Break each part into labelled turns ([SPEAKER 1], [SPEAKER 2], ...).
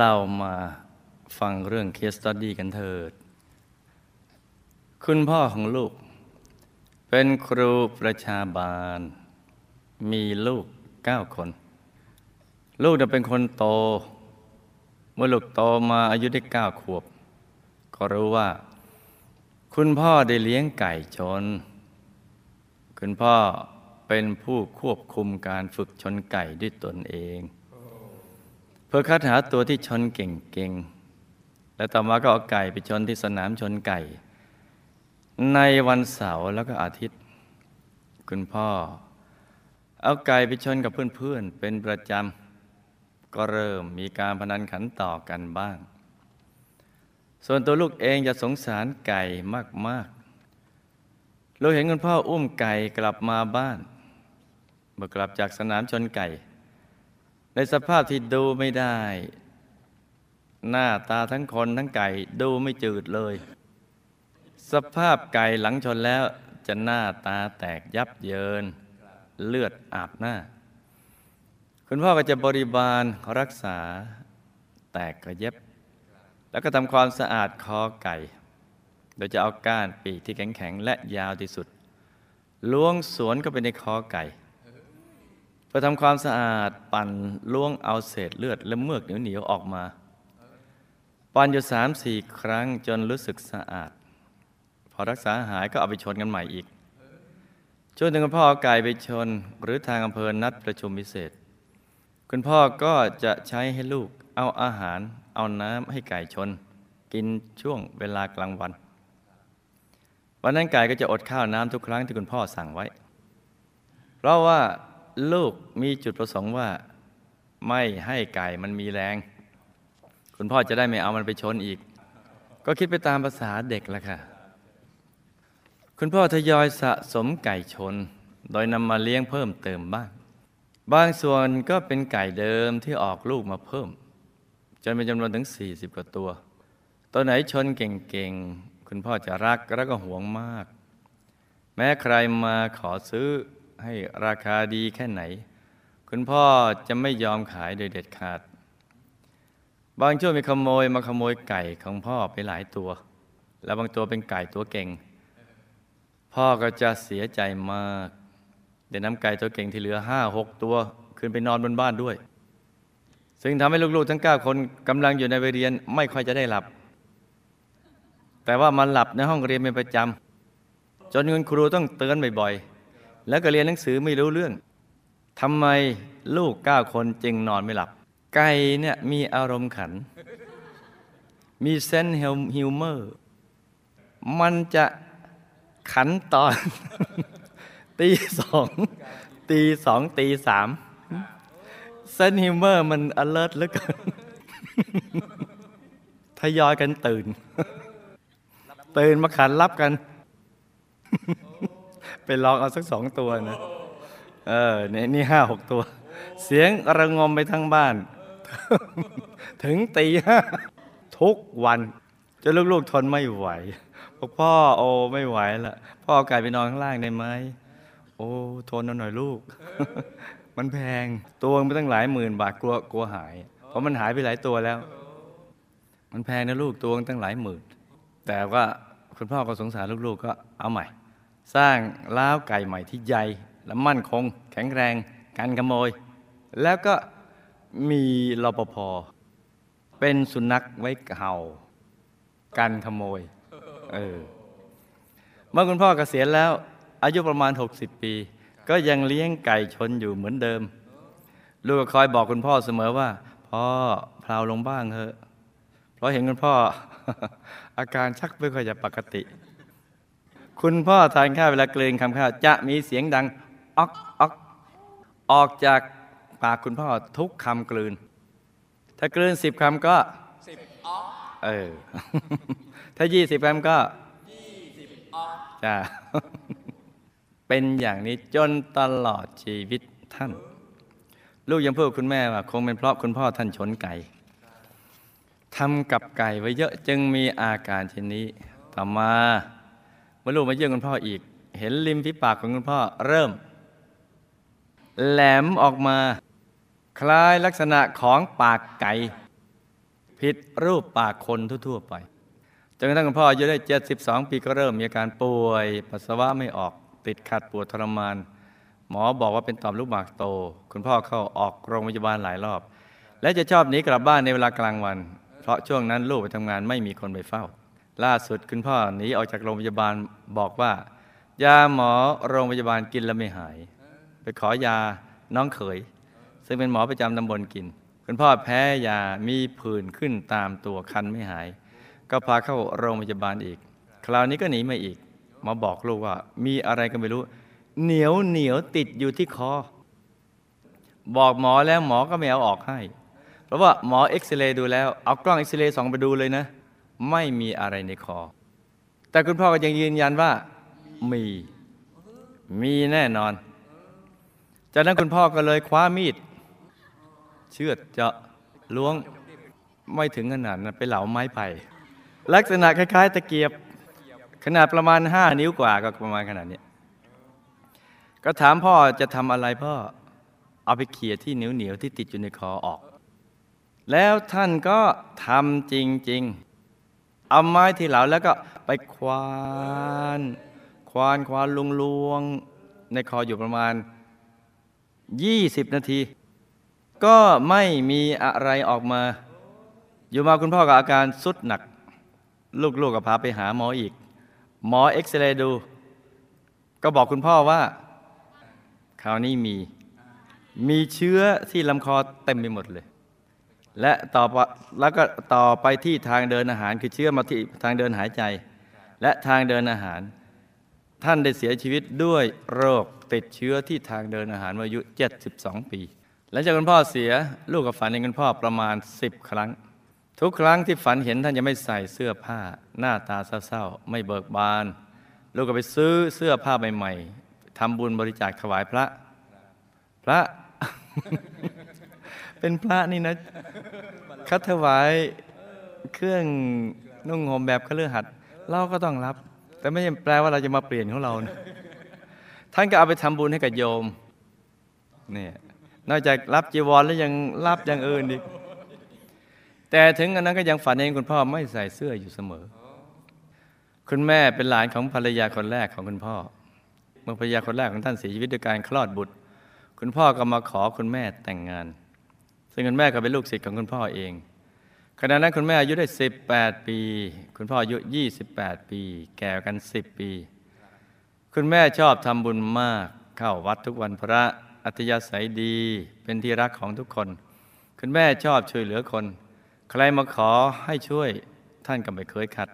[SPEAKER 1] เรามาฟังเรื่องเคสตัดดี้กันเถิด คุณพ่อของลูก เป็นครูประชาบาล มีลูกเก้าคน ลูกจะเป็นคนโต เมื่อลูกโตมาอายุได้เก้าขวบ ก็รู้ว่า คุณพ่อได้เลี้ยงไก่ชน คุณพ่อเป็นผู้ควบคุมการฝึกชนไก่ด้วยตนเอง เพื่อคัดหาตัวที่ชนเก่งๆ และต่อมาก็เอาไก่ไปชนที่สนามชนไก่ ในวันเสาร์แล้วก็อาทิตย์ คุณพ่อ เอาไก่ไปชนกับเพื่อนๆ เป็นประจำ ก็เริ่มมีการพนันขันต่อกันบ้าง ส่วนตัวลูกเองจะสงสารไก่มากๆ เราเห็นคุณพ่ออุ้มไก่กลับมาบ้าน เมื่อกลับจากสนามชนไก่ ในสภาพที่ดูไม่ได้ หน้าตาทั้งคนทั้งไก่ดูไม่จืดเลย สภาพไก่หลังชนแล้วจะหน้าตาแตกยับเยิน เลือดอาบหน้า คุณพ่อก็จะบริบาลรักษาแตกกระเย็บ แล้วก็ทำความสะอาดคอไก่โดยจะเอาก้านปีกที่แข็งๆและยาวที่สุดล้วงสวนก็ไปในคอไก่ พอทำความสะอาดปั่นล้วงเอาเศษเลือด และเมือกเหนียวๆออกมา ปั่นอยู่สามสี่ครั้งจนรู้สึกสะอาด พอรักษาหายก็เอาไปชนกันใหม่อีกช่วงถึงคุณพ่อเอาไก่ไปชน หรือทางอำเภอนัดประชุมพิเศษ คุณพ่อก็จะใช้ให้ลูกเอาอาหาร เอาน้ำให้ไก่ชน กินช่วงเวลากลางวัน วันนั้นไก่ก็จะอดข้าวน้ำทุกครั้งที่คุณพ่อสั่งไว้ เพราะว่า ลูกมีจุดประสงค์ว่า ไม่ให้ไก่มันมีแรง คุณพ่อจะได้ไม่เอามันไปชนอีก ก็คิดไปตามภาษาเด็กละค่ะ คุณพ่อทยอยสะสมไก่ชน โดยนำมาเลี้ยงเพิ่มเติมบ้าง บางส่วนก็เป็นไก่เดิมที่ออกลูกมาเพิ่ม จนเป็นจำนวนถึง 40 กว่าตัว ตัวไหนชนเก่งๆ คุณพ่อจะรักและก็หวงมาก แม้ใครมาขอซื้อ ให้ราคาดีแค่ไหน คุณพ่อจะไม่ยอมขายโดยเด็ดขาด บางช่วงมีขโมยมาขโมยไก่ของพ่อไปหลายตัว แล้วบางตัวเป็นไก่ตัวเก่ง พ่อก็จะเสียใจมากเดี๋ยวน้ำไก่ตัวเก่งที่เหลือห้าหกตัวขึ้นไปนอนบนบ้านด้วย ซึ่งทำให้ลูกๆทั้งเก้าคนกำลังอยู่ในวัยเรียนไม่ค่อยจะได้หลับ แต่ว่ามันหลับในห้องเรียนเป็นประจำจนคุณครูต้องเตือนบ่อยๆ แล้วก็เรียนหนังสือไม่รู้เรื่องทำไมลูกเก้าคนจึงนอนไม่หลับ ไก่เนี่ยมีอารมณ์ขัน มีเซนฮิวเมอร์ มันจะขันตอน ตีสองตีสองตีสาม sense humor มัน alert เหลือเกินทยอยกันตื่น ตื่นมาขันรับกัน ไปลองเอาสักสองตัวนะ เออเนี่ยนี่ห้าหกตัว เสียงระงมไปทั้งบ้าน ถึงตีห้าทุกวันจนลูกๆทนไม่ไหวบอกพ่อโอ้ไม่ไหวละพ่อเอาไก่ไปนอนข้างล่างได้ไหมโอ้ทนหน่อยลูก มันแพงตัวมันตั้งหลายหมื่นบาทกลัวกลัวหาย เพราะมันหายไปหลายตัวแล้ว มันแพงนะลูกตัวตั้งหลายหมื่นแต่ว่าคุณพ่อก็สงสารลูกๆก็เอาใหม่ สร้างล้าวไก่ใหม่ที่ใหญ่และมั่นคง แข็งแรงกันขโมย แล้วก็มีรปภเป็นสุนัขไว้เห่า กันขโมยเออเมื่อคุณพ่อเกษียณแล้ว อายุประมาณ 60 ปี ก็ยังเลี้ยงไก่ชนอยู่เหมือนเดิม ลูกก็คอยบอกคุณพ่อเสมอว่า พ่อพลาวลงบ้างเถอะ เพราะเห็นคุณพ่อ อาการชักไม่ค่อยจะปกติ คุณพ่อทานข้าวเวลากลืนคำข้าวจะมีเสียงดังออกออกออกจากปากคุณพ่อทุกคำกลืน ถ้ากลืนสิบคำก็สิบออกเออ ถ้ายี่สิบคำก็ยี่สิบออกจ้าเป็นอย่างนี้จนตลอดชีวิตท่าน ลูกยังพูดคุณแม่ว่าคงเป็นเพราะคุณพ่อท่านชนไก่ทำกับไก่ไว้เยอะจึงมีอาการเช่นนี้ต่อมาเมื่อลูกมาเยี่ยมคุณพ่ออีก เห็นริมฝีปากของคุณพ่อเริ่ม แหลมออกมา คล้ายลักษณะของปากไก่ผิดรูปปากคนทั่ว ๆ ไปจนกระทั่งคุณพ่ออายุได้ 72 ปีก็เริ่มมีอาการป่วยปัสสาวะไม่ออกติดขัดปวดทรมาน หมอบอกว่าเป็นต่อมลูกหมากโต คุณพ่อเข้าออกโรงพยาบาลหลายรอบ และจะชอบหนีกลับบ้านในเวลากลางวัน เพราะช่วงนั้นลูกไปทำงานไม่มีคนไปเฝ้า ล่าสุดคุณพ่อหนีออกจากโรงพยาบาลบอกว่า ยาหมอโรงพยาบาลกินแล้วไม่หาย ไปขอยาน้องเขย ซึ่งเป็นหมอประจำตำบลกิน คุณพ่อแพ้ยามีผื่นขึ้นตามตัวคันไม่หาย ก็พาเข้าโรงพยาบาลอีก คราวนี้ก็หนีมาอีกมอบอกลูกว่ามีอะไรก็ไม่รู้ เหนียวเหนียวติดอยู่ที่คอ บอกหมอแล้วหมอก็ไม่เอาออกให้ เพราะว่าหมอเอ็กซเรย์ดูแล้ว เอากล้องเอ็กซเรย์ส่องไปดูเลยนะ ไม่มีอะไรในคอ แต่คุณพ่อก็ยังยืนยันว่า มี มีแน่นอน จากนั้นคุณพ่อก็เลยคว้ามีด เชือดเจาะล้วงไม่ถึงขนาดนั้นไปเหลาไม้ไผ่ลักษณะคล้าย ๆ ตะเกียบ ขนาดประมาณห้านิ้วกว่าก็ประมาณขนาดนี้ ก็ถามพ่อจะทำอะไรพ่อ เอาไปเขี่ยที่เหนียวๆที่ติดอยู่ในคอออก แล้วท่านก็ทำจริง ๆ เอาไม้ที่เหลาแล้วก็ไปควานควานควานลุงลวง ในคออยู่ประมาณ 20 นาที ก็ไม่มีอะไรออกมา อยู่มาคุณพ่อกับอาการสุดหนัก ลูกๆก็พาไปหาหมออีก หมอเอ็กซเรย์ดู ก็บอกคุณพ่อว่าคราวนี้มี มีเชื้อที่ลำคอเต็มไปหมดเลย และต่อไปแล้วก็ต่อไปที่ทางเดินอาหารคือเชื้อมาที่ทางเดินหายใจ และทางเดินอาหาร ท่านได้เสียชีวิตด้วยโรคติดเชื้อที่ทางเดินอาหารอายุ 72 ปีหลังจากคุณพ่อเสียลูกกับฝันเห็นคุณพ่อประมาณ 10 ครั้ง ทุกครั้งที่ฝันเห็นท่านจะไม่ใส่เสื้อผ้า หน้าตาเศร้าๆไม่เบิกบาน ลูกก็ไปซื้อเสื้อผ้าใหม่ๆทำบุญบริจาคถวายพระ พระ เป็นพระนี่นะคัดถวายเครื่องนุ่งห่มแบบเครือหัดเราก็ต้องรับ แต่ไม่ใช่แปลว่าเราจะมาเปลี่ยนของเรานะท่านก็เอาไปทำบุญให้กับโยมเนี่ยนอกจากรับจีวรแล้วยังรับอย่างอื่นอีกแต่ถึงอันนั้นก็ยังฝันเองคุณพ่อไม่ใส่เสื้ออยู่เสมอ คุณแม่เป็นหลานของภรรยาคนแรกของคุณพ่อ เมื่อภรรยาคนแรกของท่านเสียชีวิตด้วยการคลอดบุตร คุณพ่อก็มาขอคุณแม่แต่งงาน ซึ่งคุณแม่ก็เป็นลูกศิษย์ของคุณพ่อเอง ขณะนั้นคุณแม่อายุได้ 18 ปี คุณพ่ออายุ 28 ปี แก่กัน 10 ปี คุณแม่ชอบทำบุญมาก เข้าวัดทุกวันพระอัธยาศัยดี เป็นที่รักของทุกคน คุณแม่ชอบช่วยเหลือคน ใครมาขอให้ช่วยท่านก็ไม่เคยขัด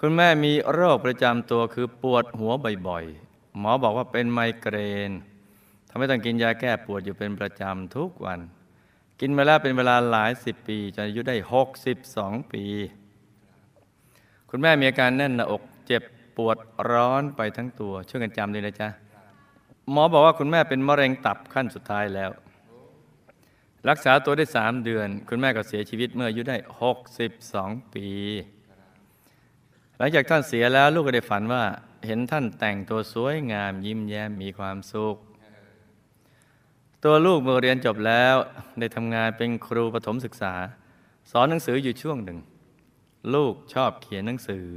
[SPEAKER 1] คุณแม่มีโรคประจำตัวคือปวดหัวบ่อยๆ หมอบอกว่าเป็นไมเกรนทำให้ต้องกินยาแก้ปวดอยู่เป็นประจำทุกวัน กินมาแล้วเป็นเวลาหลายสิบปีจนอายุได้62ปี คุณแม่มีอาการแน่นหน้าอกเจ็บปวดร้อนไปทั้งตัวช่วยกันจำด้วยนะจ๊ะหมอบอกว่าคุณแม่เป็นมะเร็งตับขั้นสุดท้ายแล้ว รักษาตัวได้สามเดือน คุณแม่ก็เสียชีวิตเมื่ออายุได้62ปี หลังจากท่านเสียแล้วลูกก็ได้ฝันว่าเห็นท่านแต่งตัวสวยงามยิ้มแย้มมีความสุข ตัวลูกเมื่อเรียนจบแล้วได้ทำงานเป็นครูประถมศึกษา สอนหนังสืออยู่ช่วงหนึ่ง ลูกชอบเขียนหนังสือ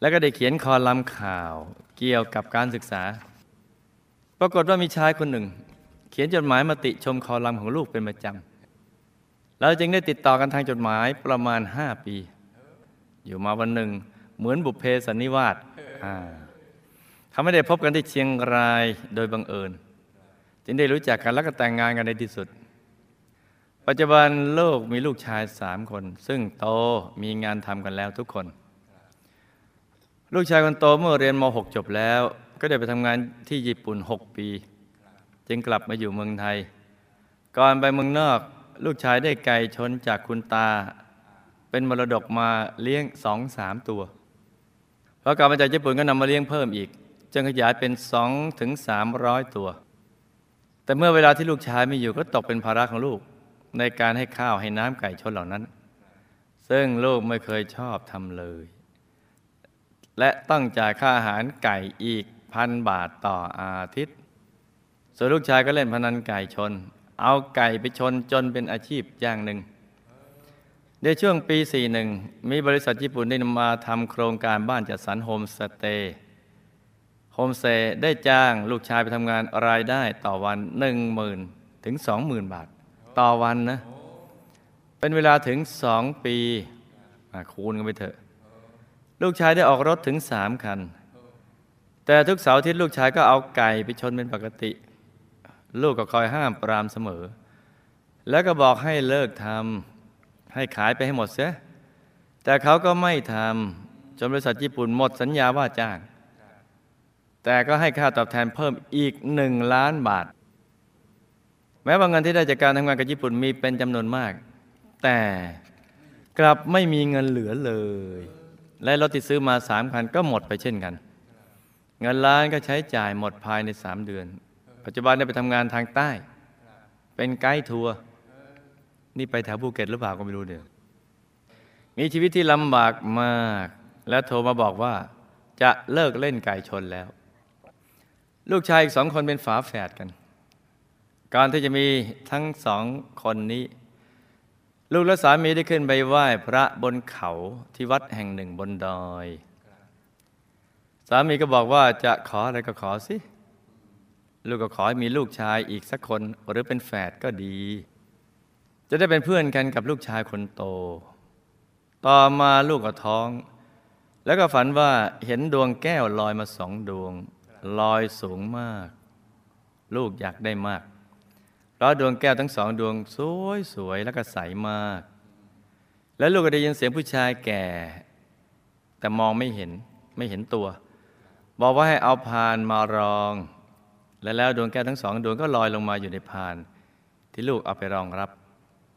[SPEAKER 1] แล้วก็ได้เขียนคอลัมน์ข่าวเกี่ยวกับการศึกษา ปรากฏว่ามีชายคนหนึ่ง เขียนจดหมายมาติชมคอลัมน์ของลูกเป็นประจำเราจึงได้ติดต่อกันทางจดหมายประมาณห้าปี อยู่มาวันหนึ่ง เหมือนบุพเพสันนิวาสเขาไม่ได้พบกันที่เชียงรายโดยบังเอิญ จึงได้รู้จักกันแล้วก็แต่งงานกันในที่สุด ปัจจุบันลูกมีลูกชายสามคน ซึ่งโตมีงานทำกันแล้วทุกคน ลูกชายคนโตเมื่อเรียนม .6 จบแล้ว ก็ได้ไปทำงานที่ญี่ปุ่น 6 ปี จึงกลับมาอยู่เมืองไทย ก่อนไปเมืองนอก ลูกชายได้ไก่ชนจากคุณตา เป็นมรดกมาเลี้ยงสองสามตัวพอกลับมาจากญี่ปุ่นก็นำมาเลี้ยงเพิ่มอีกจนขยายเป็นสองถึงสามร้อยตัว แต่เมื่อเวลาที่ลูกชายไม่อยู่ก็ตกเป็นภาระของลูกในการให้ข้าวให้น้ำไก่ชนเหล่านั้น ซึ่งลูกไม่เคยชอบทำเลย และต้องจ่ายค่าอาหารไก่อีกพันบาทต่ออาทิตย์ ส่วนลูกชายก็เล่นพนันไก่ชน เอาไก่ไปชนจนเป็นอาชีพอย่างหนึ่ง ในช่วงปี 41 มีบริษัทญี่ปุ่นได้นำมาทำโครงการบ้านจัดสรรโฮมสเตย์ โฮมเตย์ได้จ้างลูกชายไปทำงานรายได้ต่อวัน10,000ถึง20,000บาท ต่อวันนะ เป็นเวลาถึงสองปีคูณกันไปเถอะ ลูกชายได้ออกรถถึงสามคัน แต่ทุกเสาร์อาทิตย์ลูกชายก็เอาไก่ไปชนเป็นปกติ ลูกก็คอยห้ามปรามเสมอ แล้วก็บอกให้เลิกทำให้ขายไปให้หมดเสียแต่เขาก็ไม่ทำจนบริษัทญี่ปุ่นหมดสัญญาว่าจ้าง แต่ก็ให้ค่าตอบแทนเพิ่มอีกหนึ่งล้านบาท แม้ว่าเงินที่ได้จากการทำงานกับญี่ปุ่นมีเป็นจำนวนมาก แต่กลับไม่มีเงินเหลือเลย และรถที่ซื้อมาสามคันก็หมดไปเช่นกัน เงินล้านก็ใช้จ่ายหมดภายในสามเดือน ปัจจุบันได้ไปทำงานทางใต้ เป็นไกด์ทัวร์นี่ไปแถวภูเก็ตหรือเปล่าก็ไม่รู้เดี๋ยวมีชีวิตที่ลำบากมาก และโทรมาบอกว่าจะเลิกเล่นไก่ชนแล้ว ลูกชายอีกสองคนเป็นฝาแฝดกัน การที่จะมีทั้งสองคนนี้ ลูกและสามีได้ขึ้นไปไหว้พระบนเขาที่วัดแห่งหนึ่งบนดอย สามีก็บอกว่าจะขออะไรก็ขอสิ ลูกก็ขอให้มีลูกชายอีกสักคนหรือเป็นแฝดก็ดี จะได้เป็นเพื่อนกันกับลูกชายคนโต ต่อมาลูกก็ท้อง แล้วก็ฝันว่าเห็นดวงแก้วลอยมาสองดวง ลอยสูงมาก ลูกอยากได้มาก เพราะดวงแก้วทั้งสองดวงสวยสวยแล้วก็ใสมาก แล้วลูกก็ได้ยินเสียงผู้ชายแก่ แต่มองไม่เห็นไม่เห็นตัว บอกว่าให้เอาพานมารอง และแล้วดวงแก้วทั้งสองดวงก็ลอยลงมาอยู่ในพาน ที่ลูกเอาไปรองรับ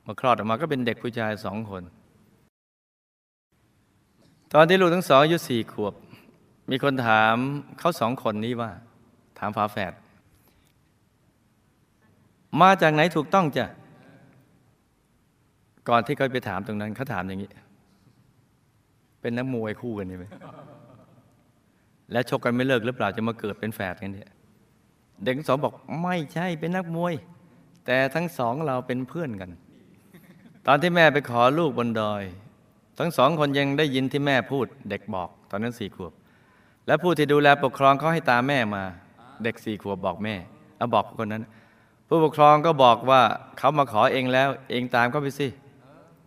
[SPEAKER 1] เมื่อคลอดออกมาก็เป็นเด็กผู้ชายสองคน ตอนที่ลูกทั้งสองอายุสี่ขวบ มีคนถามเขาสองคนนี้ว่า ถามฝาแฝดมาจากไหนถูกต้องจ้ะก่อนที่เขาไปถามตรงนั้นเขาถามอย่างนี้ เป็นนักมวยคู่กันใช่ไหมและชกกันไม่เลิกหรือเปล่าจะมาเกิดเป็นแฝดกันเนี่ยเด็กทั้งสองบอกไม่ใช่เป็นนักมวย แต่ทั้งสองเราเป็นเพื่อนกัน ตอนที่แม่ไปขอลูกบนดอย ทั้งสองคนยังได้ยินที่แม่พูด เด็กบอก ตอนนั้นสี่ขวบ และผู้ที่ดูแลปกครองเขาให้ตามแม่มา เด็กสี่ขวบบอกแม่เอาบอกคนนั้น ผู้ปกครองก็บอกว่าเขามาขอเองแล้ว เองตามเขาไปสิ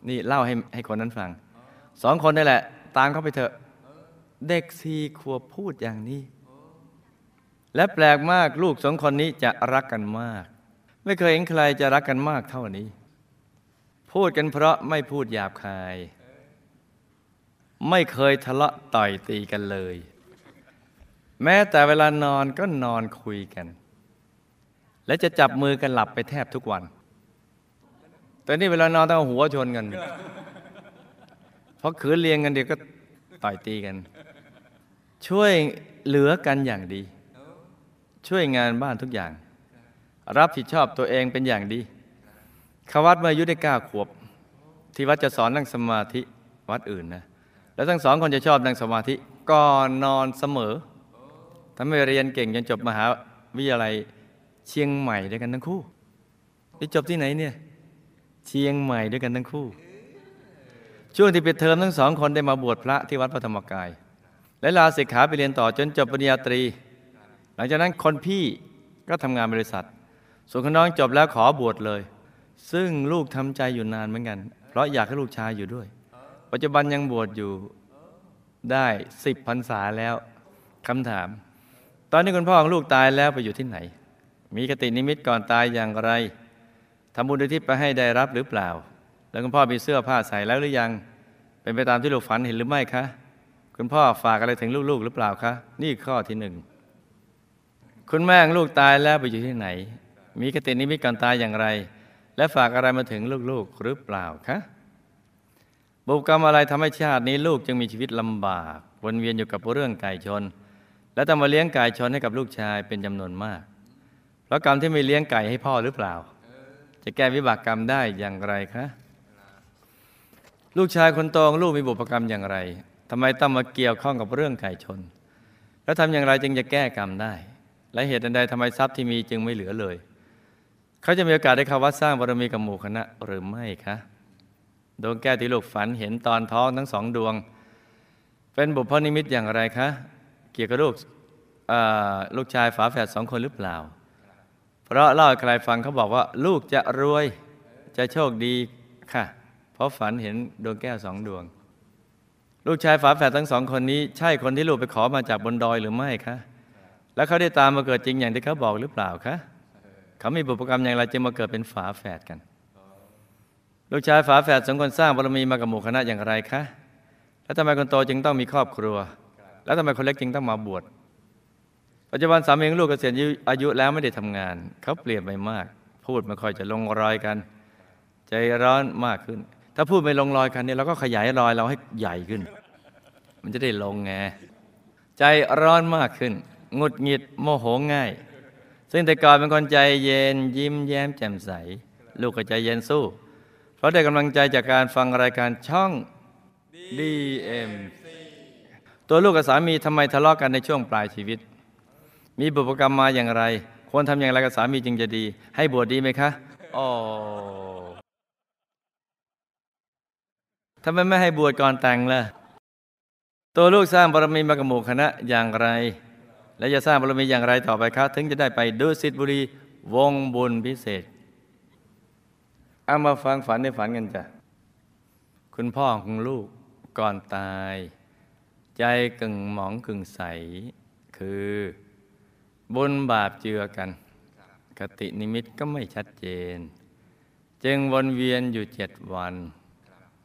[SPEAKER 1] นี่เล่าให้ให้คนนั้นฟังสองคนนี่แหละ ตามเขาไปเถอะ เด็กสี่ขวบพูดอย่างนี้ และแปลกมากลูกสองคนนี้จะรักกันมาก ไม่เคยเห็นใครจะรักกันมากเท่านี้ พูดกันเพราะไม่พูดหยาบคาย ไม่เคยทะเลาะต่อยตีกันเลย แม้แต่เวลานอนก็นอนคุยกัน และจะจับมือกันหลับไปแทบทุกวัน แต่นี่เวลานอนต้องหัวชนกันเพราะขืนเลียงกันเดี๋ยวก็ต่อยตีกัน ช่วยเหลือกันอย่างดี ช่วยงานบ้านทุกอย่าง รับผิดชอบตัวเองเป็นอย่างดีขวัดเมื่ออายุได้เก้าขวบ ที่วัดจะสอนนั่งสมาธิวัดอื่นนะแล้วทั้งสองคนจะชอบนั่งสมาธิก่อนนอนเสมอ ทำให้เรียนเก่งจนจบมหาวิทยาลัยเชียงใหม่ด้วยกันทั้งคู่นี่จบที่ไหนเนี่ย เชียงใหม่ด้วยกันทั้งคู่ ช่วงที่ปิดเทอมทั้งสองคนได้มาบวชพระที่วัดพระธรรมกาย และลาศิกขาไปเรียนต่อจนจบปริญญาตรี หลังจากนั้นคนพี่ก็ทำงานบริษัท ส่วนคนน้องจบแล้วขอบวชเลย ซึ่งลูกทำใจอยู่นานเหมือนกัน เพราะอยากให้ลูกชายอยู่ด้วย ปัจจุบันยังบวชอยู่ได้สิบพรรษาแล้วคำถาม ตอนนี้คุณพ่อของลูกตายแล้วไปอยู่ที่ไหน มีกตินิมิตก่อนตายอย่างไรทำบุญอุทิศไปให้ได้รับหรือเปล่า แล้วคุณพ่อมีเสื้อผ้าใส่แล้วหรือยัง เป็นไปตามที่ลูกฝันเห็นหรือไม่คะ คุณพ่อฝากอะไรถึงลูกๆ หรือเปล่าคะ นี่ข้อที่หนึ่ง คุณแม่ของลูกตายแล้วไปอยู่ที่ไหน มีกตินิมิตก่อนตายอย่างไร และฝากอะไรมาถึงลูกๆ หรือเปล่าคะ บุพกรรมอะไรทำให้ชาตินี้ลูกจึงมีชีวิตลำบาก วนเวียนอยู่กับเรื่องไก่ชน และต้องมาเลี้ยงไก่ชนให้กับลูกชายเป็นจำนวนมาก เพราะกรรมที่ไม่เลี้ยงไก่ให้พ่อหรือเปล่า จะแก้วิบากกรรมได้อย่างไรคะ ลูกชายคนโตของลูกมีบุพกรรมอย่างไรทำไมต้องมาเกี่ยวข้องกับเรื่องไก่ชน แล้วทำอย่างไรจึงจะแก้กรรมได้ และเหตุใดทำไมทรัพย์ที่มีจึงไม่เหลือเลย เขาจะมีโอกาสได้เข้าวัดสร้างบารมีกับหมู่คณะหรือไม่คะดวงแก้วที่ลูกฝันเห็นตอนท้องทั้งสองดวง เป็นบุพนิมิตอย่างไรคะ เกี่ยวกับลูกลูกชายฝาแฝดสองคนหรือเปล่า เพราะเล่าให้ใครฟังเขาบอกว่า ลูกจะรวยจะโชคดีค่ะ เพราะฝันเห็นดวงแก้วสองดวง ลูกชายฝาแฝดทั้งสองคนนี้ ใช่คนที่ลูกไปขอมาจากบนดอยหรือไม่คะแล้วเขาได้ตามมาเกิดจริงอย่างที่เขาบอกหรือเปล่าคะเขามีบุพกรรมอย่างไรจึงมาเกิดเป็นฝาแฝดกัน ลูกชายฝาแฝดสองคนสร้างบารมีมากับหมู่คณะอย่างไรคะแล้วทำไมคนโตจึงต้องมีครอบครัว แล้วทำไมคนเล็กจึงต้องมาบวชปัจจุบันสามีของลูกเกษียณอายุแล้วไม่ได้ทำงาน เขาเปลี่ยนไปมาก พูดไม่ค่อยจะลงรอยกัน ใจร้อนมากขึ้น ถ้าพูดไม่ลงรอยกันเนี่ยเราก็ขยายรอยเราให้ใหญ่ขึ้น มันจะได้ลงไงใจร้อนมากขึ้นงุดหงิดโมโหง่าย ซึ่งแต่ก่อนเป็นคนใจเย็นยิ้มแย้มแจ่มใส ลูกก็ใจเย็นสู้ เพราะได้กำลังใจจากการฟังรายการช่อง DM ตัวลูกกับสามีทำไมทะเลาะกันในช่วงปลายชีวิต มีบุพกรรมมาอย่างไร ควรทำอย่างไรกับสามีจึงจะดี ให้บวชดีไหมคะอ๋อทำไมไม่ให้บวชก่อนแต่งล่ะตัวลูกสร้างบารมีมากับหมู่คณะอย่างไร และจะสร้างบารมีอย่างไรต่อไปคะถึงจะได้ไปดูสิทธิบุรีวงบุญพิเศษเอามาฟังฝันในฝันกันจ้ะคุณพ่อของลูกก่อนตาย ใจกึ่งหมองกึ่งใส คือบุญบาปเจือกันกตินิมิตก็ไม่ชัดเจน จึงวนเวียนอยู่เจ็ดวัน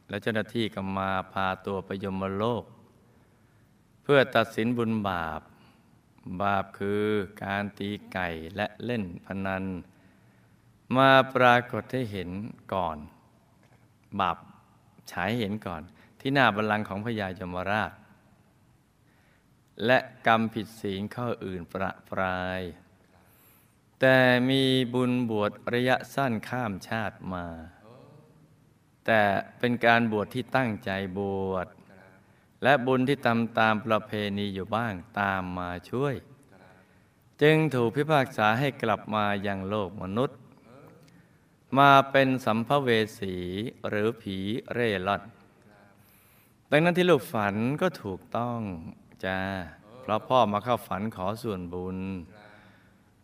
[SPEAKER 1] แล้วเจ้าหน้าที่ก็มาพาตัวไปยมโลก เพื่อตัดสินบุญบาป บาปคือการตีไก่และเล่นพนัน มาปรากฏให้เห็นก่อน บาปฉายเห็นก่อน ที่หน้าบัลลังก์ของพญายมราช และกรรมผิดศีลข้ออื่นประปราย แต่มีบุญบวชระยะสั้นข้ามชาติมา แต่เป็นการบวชที่ตั้งใจบวช และบุญที่ตามตามประเพณีอยู่บ้างตามมาช่วย จึงถูกพิพากษาให้กลับมายังโลกมนุษย์ มาเป็นสัมภเวสีหรือผีเร่ร่อนดังนั้นที่ลูกฝันก็ถูกต้อง จ้า เพราะพ่อมาเข้าฝันขอส่วนบุญ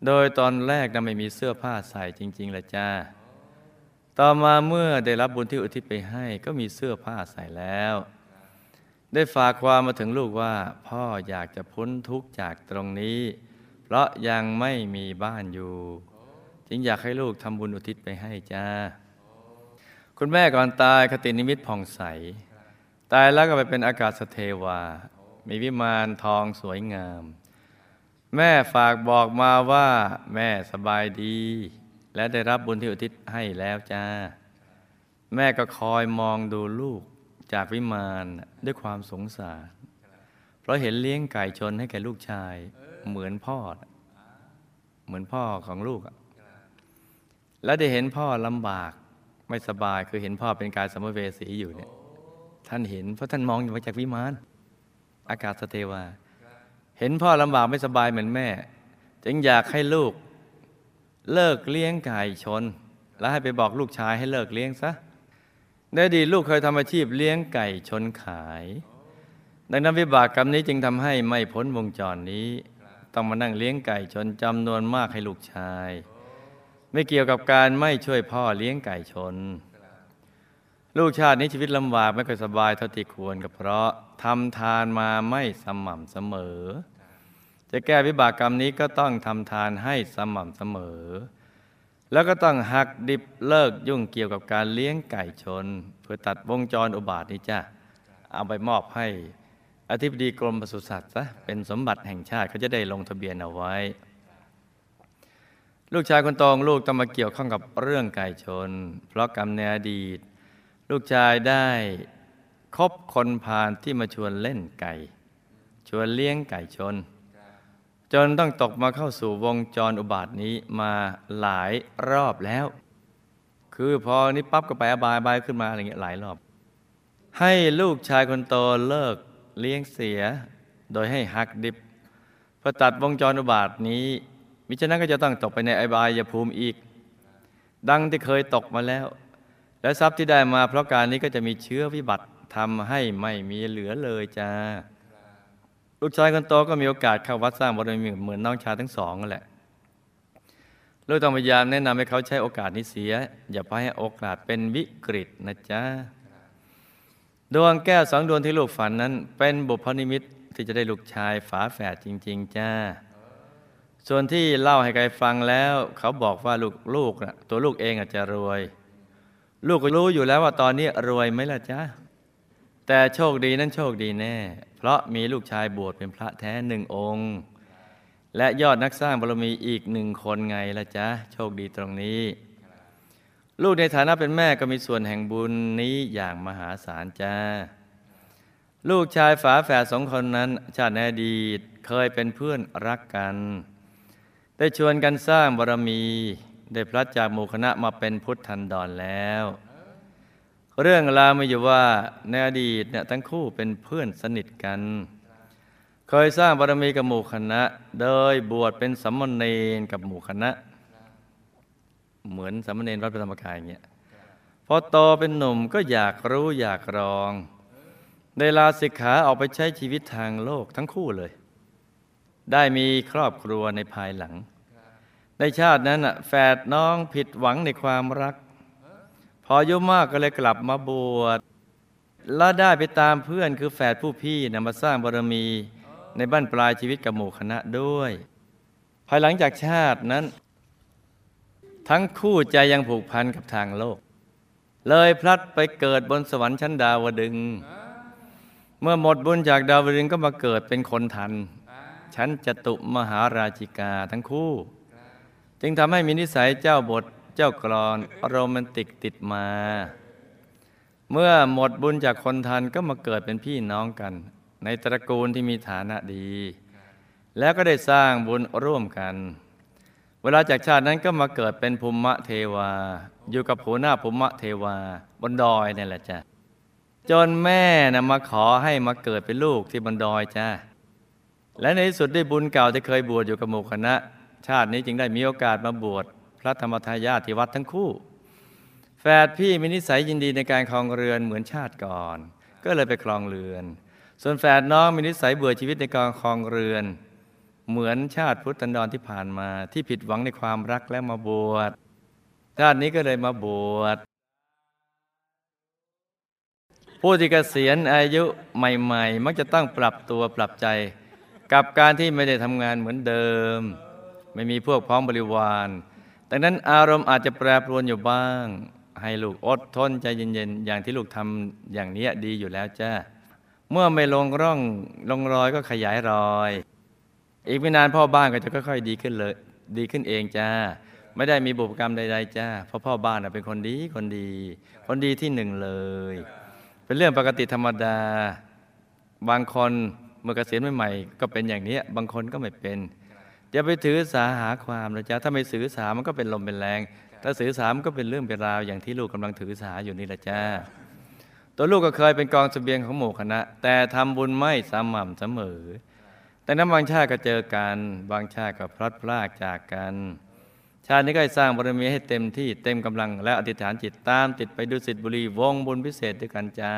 [SPEAKER 1] โดยตอนแรกนะไม่มีเสื้อผ้าใส่จริง ๆละจ้า ต่อมาเมื่อได้รับบุญที่อุทิศไปให้ก็มีเสื้อผ้าใส่แล้ว ได้ฝากความมาถึงลูกว่า พ่ออยากจะพ้นทุกข์จากตรงนี้ เพราะยังไม่มีบ้านอยู่ จึงอยากให้ลูกทำบุญอุทิศไปให้จ้า คุณแม่ก่อนตายคตินิมิตผ่องใสตายแล้วก็ไปเป็นอากาศสเทวา มีวิมานทองสวยงาม แม่ฝากบอกมาว่า แม่สบายดี และได้รับบุญที่อุทิศให้แล้วจ้า แม่ก็คอยมองดูลูกจากวิมานด้วยความสงสาร เพราะเห็นเลี้ยงไก่ชนให้แก่ลูกชาย เหมือนพ่อ เหมือนพ่อของลูก แล้วได้เห็นพ่อลำบากไม่สบายคือเห็นพ่อเป็นกายสมภเวสีอยู่เนี่ยท่านเห็นเพราะท่านมองอยู่มาจากวิมาน อากาศสเทวา เห็นพ่อลำบากไม่สบายเหมือนแม่ จึงอยากให้ลูกเลิกเลี้ยงไก่ชน แล้วให้ไปบอกลูกชายให้เลิกเลี้ยงซะในอดีลูกเคยทำอาชีพเลี้ยงไก่ชนขาย ดังนั้นวิบากกรรมนี้จึงทำให้ไม่พ้นวงจรนี้ ต้องมานั่งเลี้ยงไก่ชนจำนวนมากให้ลูกชาย ไม่เกี่ยวกับการไม่ช่วยพ่อเลี้ยงไก่ชน ลูกชาตินี้ชีวิตลำบากไม่ค่อยสบายเท่าที่ควรก็เพราะ ทำทานมาไม่สม่ำเสมอ จะแก้วิบากกรรมนี้ก็ต้องทำทานให้สม่ำเสมอ แล้วก็ต้องหักดิบเลิกยุ่งเกี่ยวกับการเลี้ยงไก่ชน เพื่อตัดวงจรอุบาทนี้จ้ะเอาไปมอบให้อธิบดีกรมปศุสัตว์ซะเป็นสมบัติแห่งชาติเขาจะได้ลงทะเบียนเอาไว้ ลูกชายคนโตของลูกต้องมาเกี่ยวข้องกับเรื่องไก่ชน เพราะกรรมในอดีต ลูกชายได้ คบคนพาลที่มาชวนเล่นไก่ ชวนเลี้ยงไก่ชน จนต้องตกมาเข้าสู่วงจรอุบาทนี้มาหลายรอบแล้ว คือพอนี้ปั๊บก็ไปอบายบายขึ้นมาอะไรเงี้ยหลายรอบ ให้ลูกชายคนโตเลิกเลี้ยงเสีย โดยให้หักดิบเพื่อตัดวงจรอุบาทนี้ มิฉะนั้นก็จะต้องตกไปในอบายภูมิอีก ดังที่เคยตกมาแล้ว และทรัพย์ที่ได้มาเพราะการนี้ก็จะมีเชื้อวิบัติ ทำให้ไม่มีเหลือเลยจ้าลูกชายคนโตก็มีโอกาสเข้าวัดสร้างบารมีเหมือนน้องชายทั้งสองนั่นแหละลูกต้องพยายามแนะนำให้เขาใช้โอกาสนี้เสีย อย่าไปให้โอกาสเป็นวิกฤตนะจ๊ะดวงแก้วสองดวงที่ลูกฝันนั้น เป็นบุพนิมิตที่จะได้ลูกชายฝาแฝดจริง ๆ จ้า ส่วนที่เล่าให้ใครฟังแล้ว เขาบอกว่าลูกลูกนะตัวลูกเองอาจจะรวย ลูกก็รู้อยู่แล้วว่าตอนนี้รวยไหมล่ะจ๊ะ แต่โชคดีนั้นโชคดีแน่ เพราะมีลูกชายบวชเป็นพระแท้หนึ่งองค์ และยอดนักสร้างบารมีอีกหนึ่งคนไงล่ะจ๊ะ โชคดีตรงนี้ ลูกในฐานะเป็นแม่ก็มีส่วนแห่งบุญนี้อย่างมหาศาลจ้าลูกชายฝาแฝดสองคนนั้น ชาติในอดีตเคยเป็นเพื่อนรักกัน ได้ชวนกันสร้างบารมี ได้พลัดจากหมู่คณะมาเป็นพุทธันดรแล้ว เรื่องราวมีอยู่ว่าในอดีตเนี่ยทั้งคู่เป็นเพื่อนสนิทกัน เคยสร้างบารมีกับหมู่คณะ โดยบวชเป็นสัมมเนรกับหมู่คณะ เหมือนสัมมเนรวัดพระธรรมกายอย่างเงี้ยพอโตเป็นหนุ่มก็อยากรู้อยากลองได้ลาสิกขาออกไปใช้ชีวิตทางโลกทั้งคู่เลย ได้มีครอบครัวในภายหลัง ในชาตินั้นแฝดน้องผิดหวังในความรัก ออายุมากก็เลยกลับมาบวชแล้วได้ไปตามเพื่อนคือแฝดผู้พี่นำมาสร้างบารมีในบ้านปลายชีวิตกับหมู่คณะด้วย ภายหลังจากชาตินั้น ทั้งคู่ใจยังผูกพันกับทางโลก เลยพลัดไปเกิดบนสวรรค์ชั้นดาวดึง เมื่อหมดบุญจากดาวดึงก็มาเกิดเป็นคนทัน ชั้นจตุมหาราชิกาทั้งคู่ จึงทำให้มีนิสัยเจ้าบท เจ้ากรอนโรแมนติกติดมา เมื่อหมดบุญจากคนทันก็มาเกิดเป็นพี่น้องกัน ในตระกูลที่มีฐานะดี แล้วก็ได้สร้างบุญร่วมกัน เวลาจากชาตินั้นก็มาเกิดเป็นภูมิเทวา อยู่กับผัวหน้าภูมิเทวาบนดอยนี่แหละจ้ะจนแม่นะมาขอให้มาเกิดเป็นลูกที่บนดอยจ้าและในที่สุดได้บุญเก่าที่เคยบวชอยู่กับหมู่คณะ ชาตินี้จึงได้มีโอกาสมาบวช พระธรรมทายาทที่วัดทั้งคู่ แฝดพี่มีนิสัยยินดีในการครองเรือนเหมือนชาติก่อน ก็เลยไปครองเรือน ส่วนแฝดน้องมีนิสัยเบื่อชีวิตในการครองเรือน เหมือนชาติพุทธันดรที่ผ่านมา ที่ผิดหวังในความรักแล้วมาบวชชาตินี้ก็เลยมาบวชผู้ที่เกษียณอายุใหม่ ๆ มักจะต้องปรับตัวปรับใจ กับการที่ไม่ได้ทำงานเหมือนเดิม ไม่มีพวกพ้องบริวาร ดังนั้นอารมณ์อาจจะแปรปรวนอยู่บ้าง ให้ลูกอดทนใจเย็นๆ อย่างที่ลูกทำอย่างนี้ดีอยู่แล้วจ้าเมื่อไม่ลงร่องลงรอยก็ขยายรอย อีกไม่นานพ่อบ้านก็จะค่อยๆดีขึ้นเลย ดีขึ้นเองจ้าไม่ได้มีบุพกรรมใดๆจ้าเพราะพ่อบ้านเป็นคนดีคนดี คนดีที่หนึ่งเลย เป็นเรื่องปกติธรรมดา บางคนเมื่อเกษียณใหม่ๆก็เป็นอย่างนี้บางคนก็ไม่เป็น อย่าไปถือสาหาความนะจ๊ะถ้าไม่ถือสามันก็เป็นลมเป็นแรง ถ้าถือสามันก็เป็นเรื่องเป็นราวอย่างที่ลูกกำลังถือสาอยู่นี่แหละจ้าตัวลูกก็เคยเป็นกองสเสบียงของหมู่คณะ แต่ทำบุญไม่สม่ำเสมอ แต่นั้นบางชาติก็เจอกันบางชาติก็พลัดพรากจากกัน ชาตินี้ก็สร้างบารมีให้เต็มที่เต็มกำลังและอธิษฐานจิตตามติดไปดูสิทธิบุรีวงบุญพิเศษด้วยกันจ้า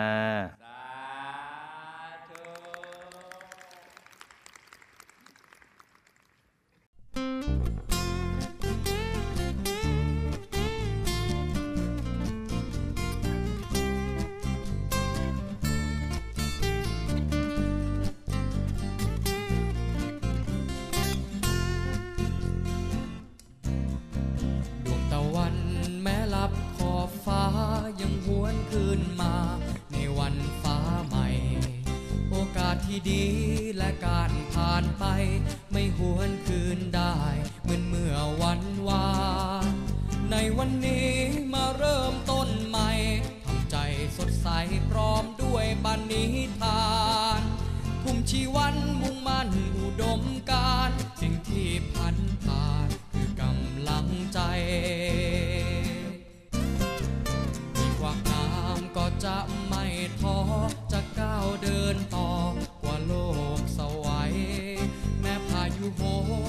[SPEAKER 2] ทาน ภูมิชีวันมุ่งมั่นอุดมการ สิ่งที่พันผ่านคือกำลังใจมีความน้ำก็จะไม่ท้อ จะก้าวเดินต่อกว่าโลกสวัย แม้พายุโห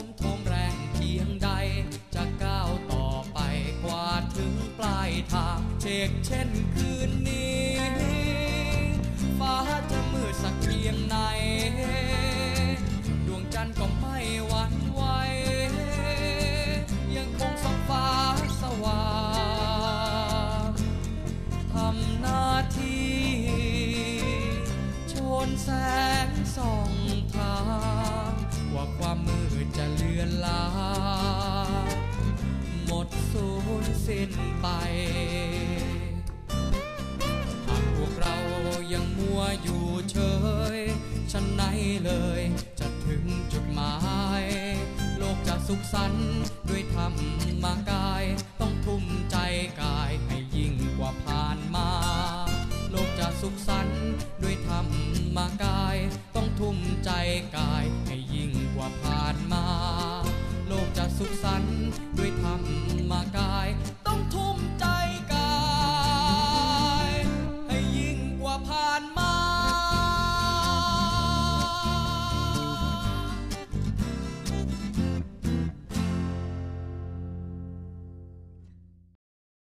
[SPEAKER 2] มทมแรงเพียงใด จะก้าวต่อไปกว่าถึงปลายทางเชกเช่น้นไป หากพวกเรายังมัวอยู่เฉยฉันไหนเลยจะถึงจุดหมาย โลกจะสุขสันต์ด้วยธรรม